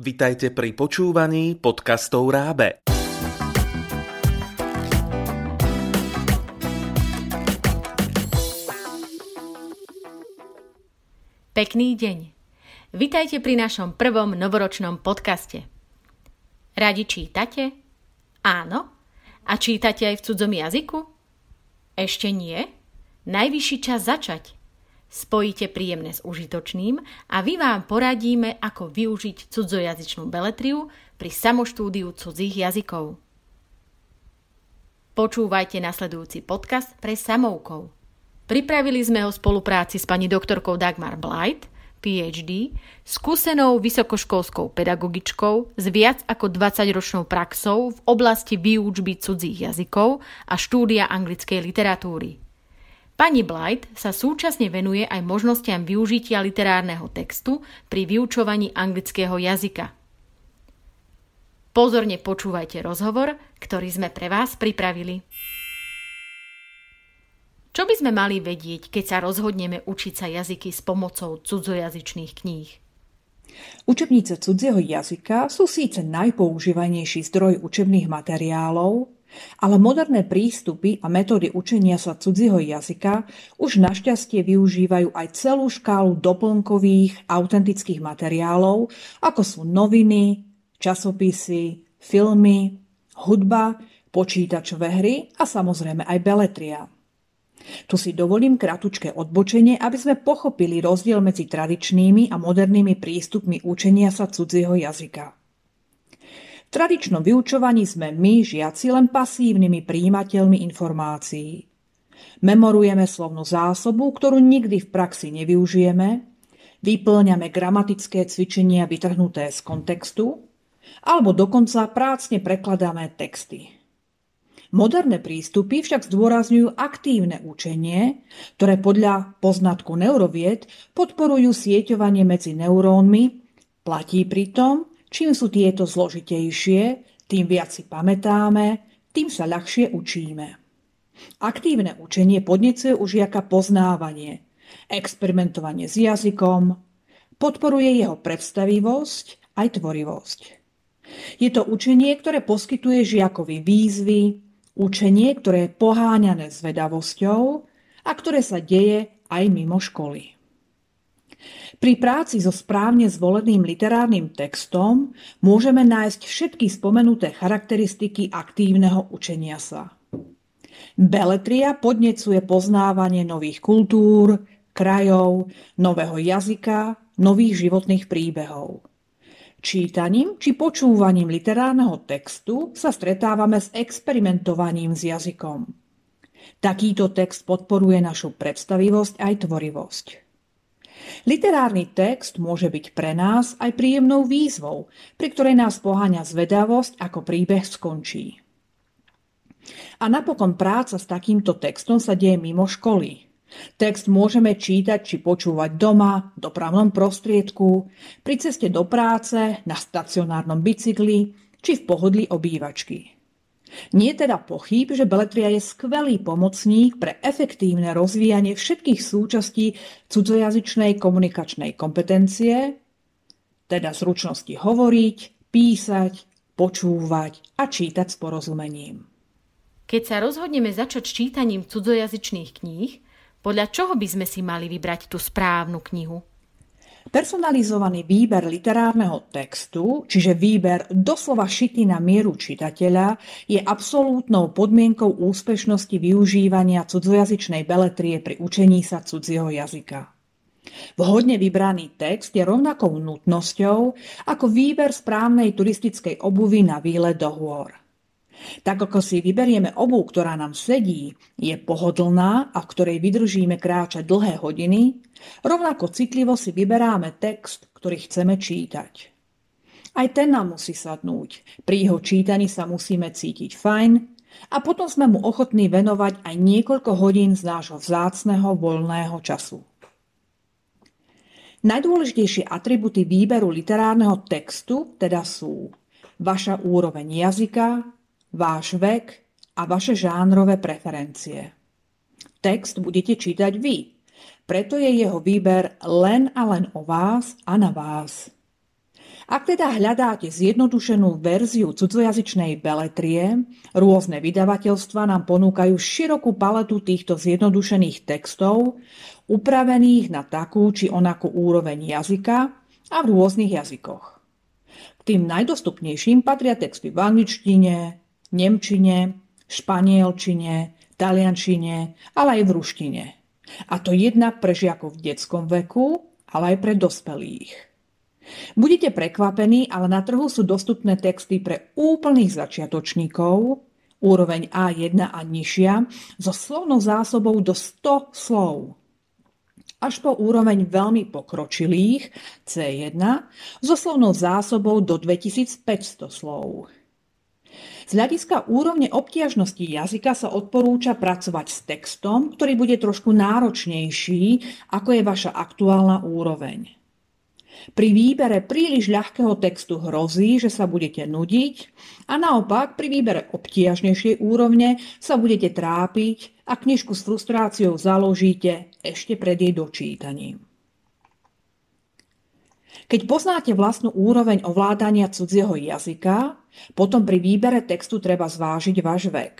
Vitajte pri počúvaní podcastov Rábe. Pekný deň. Vitajte pri našom prvom novoročnom podcaste. Radi čítate? Áno? A čítate aj v cudzom jazyku? Ešte nie? Najvyšší čas začať. Spojíte príjemné s užitočným a my vám poradíme, ako využiť cudzojazyčnú beletriu pri samoštúdiu cudzích jazykov. Počúvajte nasledujúci podcast pre samoukov. Pripravili sme ho v spolupráci s pani doktorkou Dagmar Blight, PhD, skúsenou vysokoškolskou pedagogičkou s viac ako 20-ročnou praxou v oblasti výučby cudzích jazykov a štúdia anglickej literatúry. Pani Blight sa súčasne venuje aj možnostiam využitia literárneho textu pri vyučovaní anglického jazyka. Pozorne počúvajte rozhovor, ktorý sme pre vás pripravili. Čo by sme mali vedieť, keď sa rozhodneme učiť sa jazyky s pomocou cudzojazyčných kníh? Učebnice cudzieho jazyka sú síce najpoužívanejší zdroj učebných materiálov, ale moderné prístupy a metódy učenia sa cudzieho jazyka už našťastie využívajú aj celú škálu doplnkových, autentických materiálov, ako sú noviny, časopisy, filmy, hudba, počítačové hry a samozrejme aj beletria. Tu si dovolím kratučké odbočenie, aby sme pochopili rozdiel medzi tradičnými a modernými prístupmi učenia sa cudzieho jazyka tradičnom vyučovaní sme my, žiaci, len pasívnymi príjimateľmi informácií. Memorujeme slovnú zásobu, ktorú nikdy v praxi nevyužijeme, vyplňame gramatické cvičenia vytrhnuté z kontextu, alebo dokonca prácne prekladáme texty. Moderné prístupy však zdôrazňujú aktívne učenie, ktoré podľa poznatku neurovied podporujú sieťovanie medzi neurónmi, platí pritom, Čím sú tieto zložitejšie, tým viac si pamätáme, tým sa ľahšie učíme. Aktívne učenie podnecuje už žiaka poznávanie, experimentovanie s jazykom, podporuje jeho predstavivosť aj tvorivosť. Je to učenie, ktoré poskytuje žiakovi výzvy, učenie, ktoré je poháňané zvedavosťou a ktoré sa deje aj mimo školy. Pri práci so správne zvoleným literárnym textom môžeme nájsť všetky spomenuté charakteristiky aktívneho učenia sa. Beletria podnecuje poznávanie nových kultúr, krajov, nového jazyka, nových životných príbehov. Čítaním či počúvaním literárneho textu sa stretávame s experimentovaním s jazykom. Takýto text podporuje našu predstavivosť aj tvorivosť. Literárny text môže byť pre nás aj príjemnou výzvou, pri ktorej nás poháňa zvedavosť, ako príbeh skončí. A napokon práca s takýmto textom sa deje mimo školy. Text môžeme čítať či počúvať doma, v dopravnom prostriedku, pri ceste do práce, na stacionárnom bicykli či v pohodlí obývačky. Nie je teda pochyb, že beletria je skvelý pomocník pre efektívne rozvíjanie všetkých súčastí cudzojazyčnej komunikačnej kompetencie, teda zručnosti hovoriť, písať, počúvať a čítať s porozumením. Keď sa rozhodneme začať čítaním cudzojazyčných kníh, podľa čoho by sme si mali vybrať tú správnu knihu? Personalizovaný výber literárneho textu, čiže výber doslova šitý na mieru čitateľa, je absolútnou podmienkou úspešnosti využívania cudzojazyčnej beletrie pri učení sa cudzieho jazyka. Vhodne vybraný text je rovnakou nutnosťou ako výber správnej turistickej obuvy na výlet do hôr. Tak ako si vyberieme obu, ktorá nám sedí, je pohodlná a v ktorej vydržíme kráčať dlhé hodiny, rovnako citlivo si vyberáme text, ktorý chceme čítať. Aj ten nám musí sadnúť. Pri jeho čítaní sa musíme cítiť fajn a potom sme mu ochotní venovať aj niekoľko hodín z nášho vzácného voľného času. Najdôležitejšie atributy výberu literárneho textu teda sú vaša úroveň jazyka, váš vek a vaše žánrové preferencie. Text budete čítať vy, preto je jeho výber len a len o vás a na vás. Ak teda hľadáte zjednodušenú verziu cudzojazyčnej beletrie, rôzne vydavateľstva nám ponúkajú širokú paletu týchto zjednodušených textov, upravených na takú či onakú úroveň jazyka a v rôznych jazykoch. K tým najdostupnejším patria texty v angličtine, nemčine, španielčine, taliančine, ale aj v ruštine. A to jednak pre žiakov v detskom veku, ale aj pre dospelých. Budete prekvapení, ale na trhu sú dostupné texty pre úplných začiatočníkov, úroveň A1 a nižšia, so slovnou zásobou do 100 slov. Až po úroveň veľmi pokročilých C1 so slovnou zásobou do 2500 slov. Z hľadiska úrovne obtiažnosti jazyka sa odporúča pracovať s textom, ktorý bude trošku náročnejší, ako je vaša aktuálna úroveň. Pri výbere príliš ľahkého textu hrozí, že sa budete nudiť a naopak pri výbere obtiažnejšej úrovne sa budete trápiť a knižku s frustráciou založíte ešte pred jej dočítaním. Keď poznáte vlastnú úroveň ovládania cudzieho jazyka, potom pri výbere textu treba zvážiť váš vek.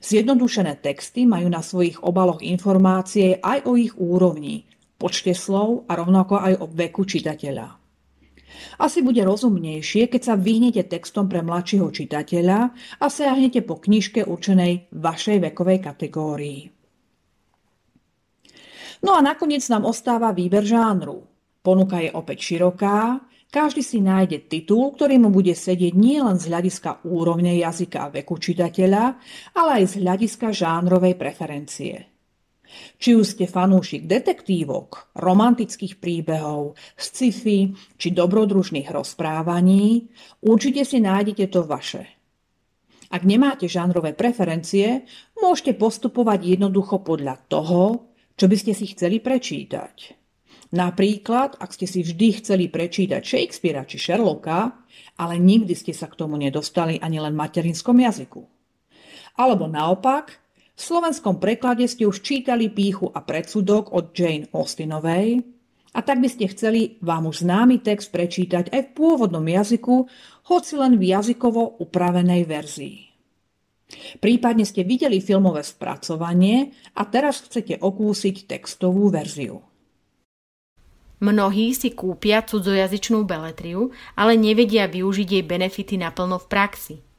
Zjednodušené texty majú na svojich obaloch informácie aj o ich úrovni, počte slov a rovnako aj o veku čitateľa. Asi bude rozumnejšie, keď sa vyhnete textom pre mladšieho čitateľa a siahnete po knižke určenej vašej vekovej kategórii. No a nakoniec nám ostáva výber žánru. Ponuka je opäť široká, každý si nájde titul, ktorý mu bude sedieť nielen z hľadiska úrovne jazyka a veku čitateľa, ale aj z hľadiska žánrovej preferencie. Či už ste fanúšik detektívok, romantických príbehov, sci-fi či dobrodružných rozprávaní, určite si nájdete to vaše. Ak nemáte žánrové preferencie, môžete postupovať jednoducho podľa toho, čo by ste si chceli prečítať. Napríklad, ak ste si vždy chceli prečítať Shakespearea či Sherlocka, ale nikdy ste sa k tomu nedostali ani len v materinskom jazyku. Alebo naopak, v slovenskom preklade ste už čítali Píchu a predsudok od Jane Austenovej a tak by ste chceli vám už známy text prečítať aj v pôvodnom jazyku, hoci len v jazykovo upravenej verzii. Prípadne ste videli filmové spracovanie a teraz chcete okúsiť textovú verziu. Mnohí si kúpia cudzojazyčnú beletriu, ale nevedia využiť jej benefity naplno v praxi –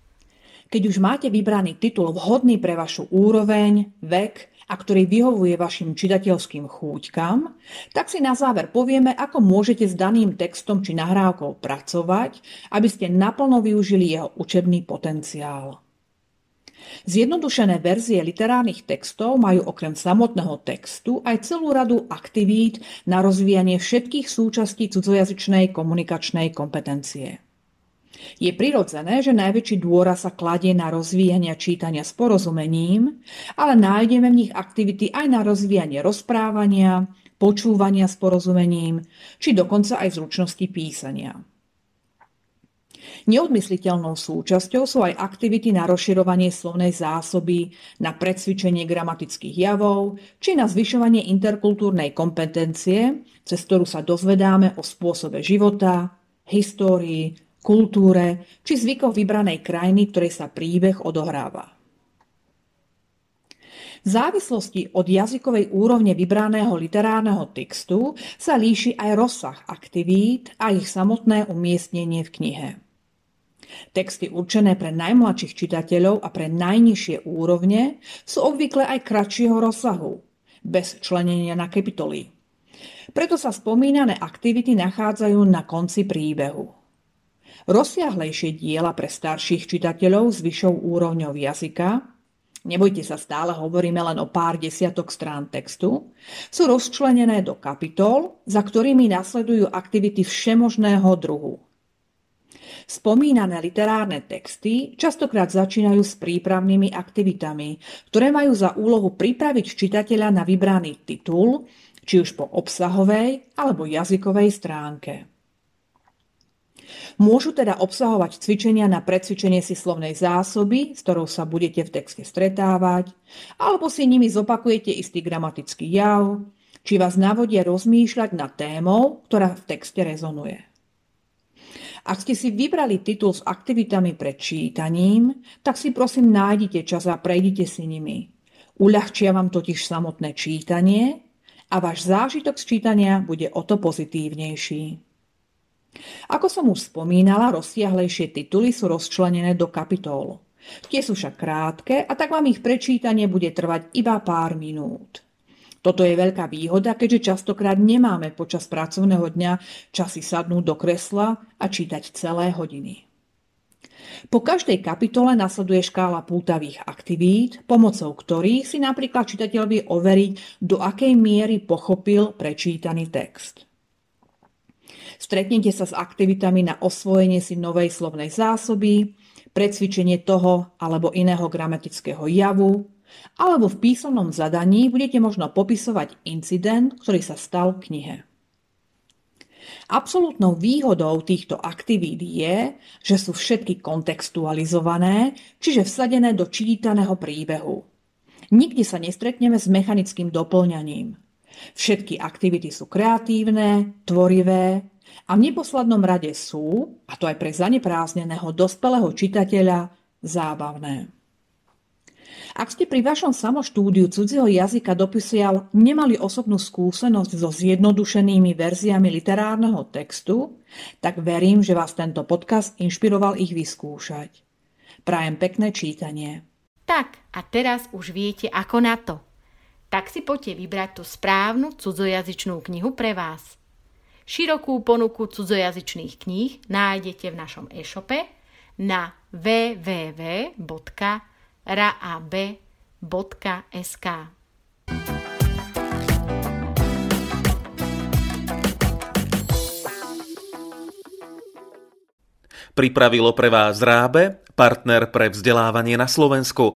keď už máte vybraný titul vhodný pre vašu úroveň, vek a ktorý vyhovuje vašim čitateľským chúťkam, tak si na záver povieme, ako môžete s daným textom či nahrávkou pracovať, aby ste naplno využili jeho učebný potenciál. Zjednodušené verzie literárnych textov majú okrem samotného textu aj celú radu aktivít na rozvíjanie všetkých súčastí cudzojazyčnej komunikačnej kompetencie. Je prirodzené, že najväčší dôraz sa kladie na rozvíjanie čítania s porozumením, ale nájdeme v nich aktivity aj na rozvíjanie rozprávania, počúvania s porozumením, či dokonca aj zručnosti písania. Neodmysliteľnou súčasťou sú aj aktivity na rozširovanie slovnej zásoby, na predsvičenie gramatických javov, či na zvyšovanie interkultúrnej kompetencie, cez ktorú sa dozvedáme o spôsobe života, histórii, kultúre či zvykoch vybranej krajiny, ktorej sa príbeh odohráva. V závislosti od jazykovej úrovne vybraného literárneho textu sa líši aj rozsah aktivít a ich samotné umiestnenie v knihe. Texty určené pre najmladších čitateľov a pre najnižšie úrovne sú obvykle aj kratšieho rozsahu, bez členenia na kapitoly. Preto sa spomínané aktivity nachádzajú na konci príbehu. Rozsiahlejšie diela pre starších čitateľov s vyššou úrovňou jazyka nebojte sa, stále hovoríme len o pár desiatok strán textu, sú rozčlenené do kapitol, za ktorými nasledujú aktivity všemožného druhu. Spomínané literárne texty častokrát začínajú s prípravnými aktivitami, ktoré majú za úlohu pripraviť čitateľa na vybraný titul, či už po obsahovej alebo jazykovej stránke. Môžu teda obsahovať cvičenia na precvičenie si slovnej zásoby, s ktorou sa budete v texte stretávať, alebo si nimi zopakujete istý gramatický jav, či vás navodia rozmýšľať nad témou, ktorá v texte rezonuje. Ak ste si vybrali titul s aktivitami pred čítaním, tak si prosím nájdite čas a prejdite si nimi. Uľahčia vám totiž samotné čítanie a váš zážitok z čítania bude o to pozitívnejší. Ako som už spomínala, rozsiahlejšie tituly sú rozčlenené do kapitol. Tie sú však krátke a tak vám ich prečítanie bude trvať iba pár minút. Toto je veľká výhoda, keďže častokrát nemáme počas pracovného dňa časy sadnúť do kresla a čítať celé hodiny. Po každej kapitole nasleduje škála pútavých aktivít, pomocou ktorých si napríklad čitateľ vie overiť, do akej miery pochopil prečítaný text. Stretnete sa s aktivitami na osvojenie si novej slovnej zásoby, precvičenie toho alebo iného gramatického javu, alebo v písomnom zadaní budete možno popisovať incident, ktorý sa stal v knihe. Absolutnou výhodou týchto aktivít je, že sú všetky kontextualizované, čiže vsadené do čítaného príbehu. Nikdy sa nestretneme s mechanickým doplňaním. Všetky aktivity sú kreatívne, tvorivé a v neposlednom rade sú, a to aj pre zaneprázneného dospelého čitateľa, zábavné. Ak ste pri vašom samoštúdiu cudzieho jazyka doposiaľ nemali osobnú skúsenosť so zjednodušenými verziami literárneho textu, tak verím, že vás tento podcast inšpiroval ich vyskúšať. Prajem pekné čítanie. Tak, a teraz už viete ako na to. Tak si poďte vybrať tú správnu cudzojazyčnú knihu pre vás. Širokú ponuku cudzojazyčných kníh nájdete v našom e-shope na www raab.sk. Pripravilo pre vás Rábe, partner pre vzdelávanie na Slovensku.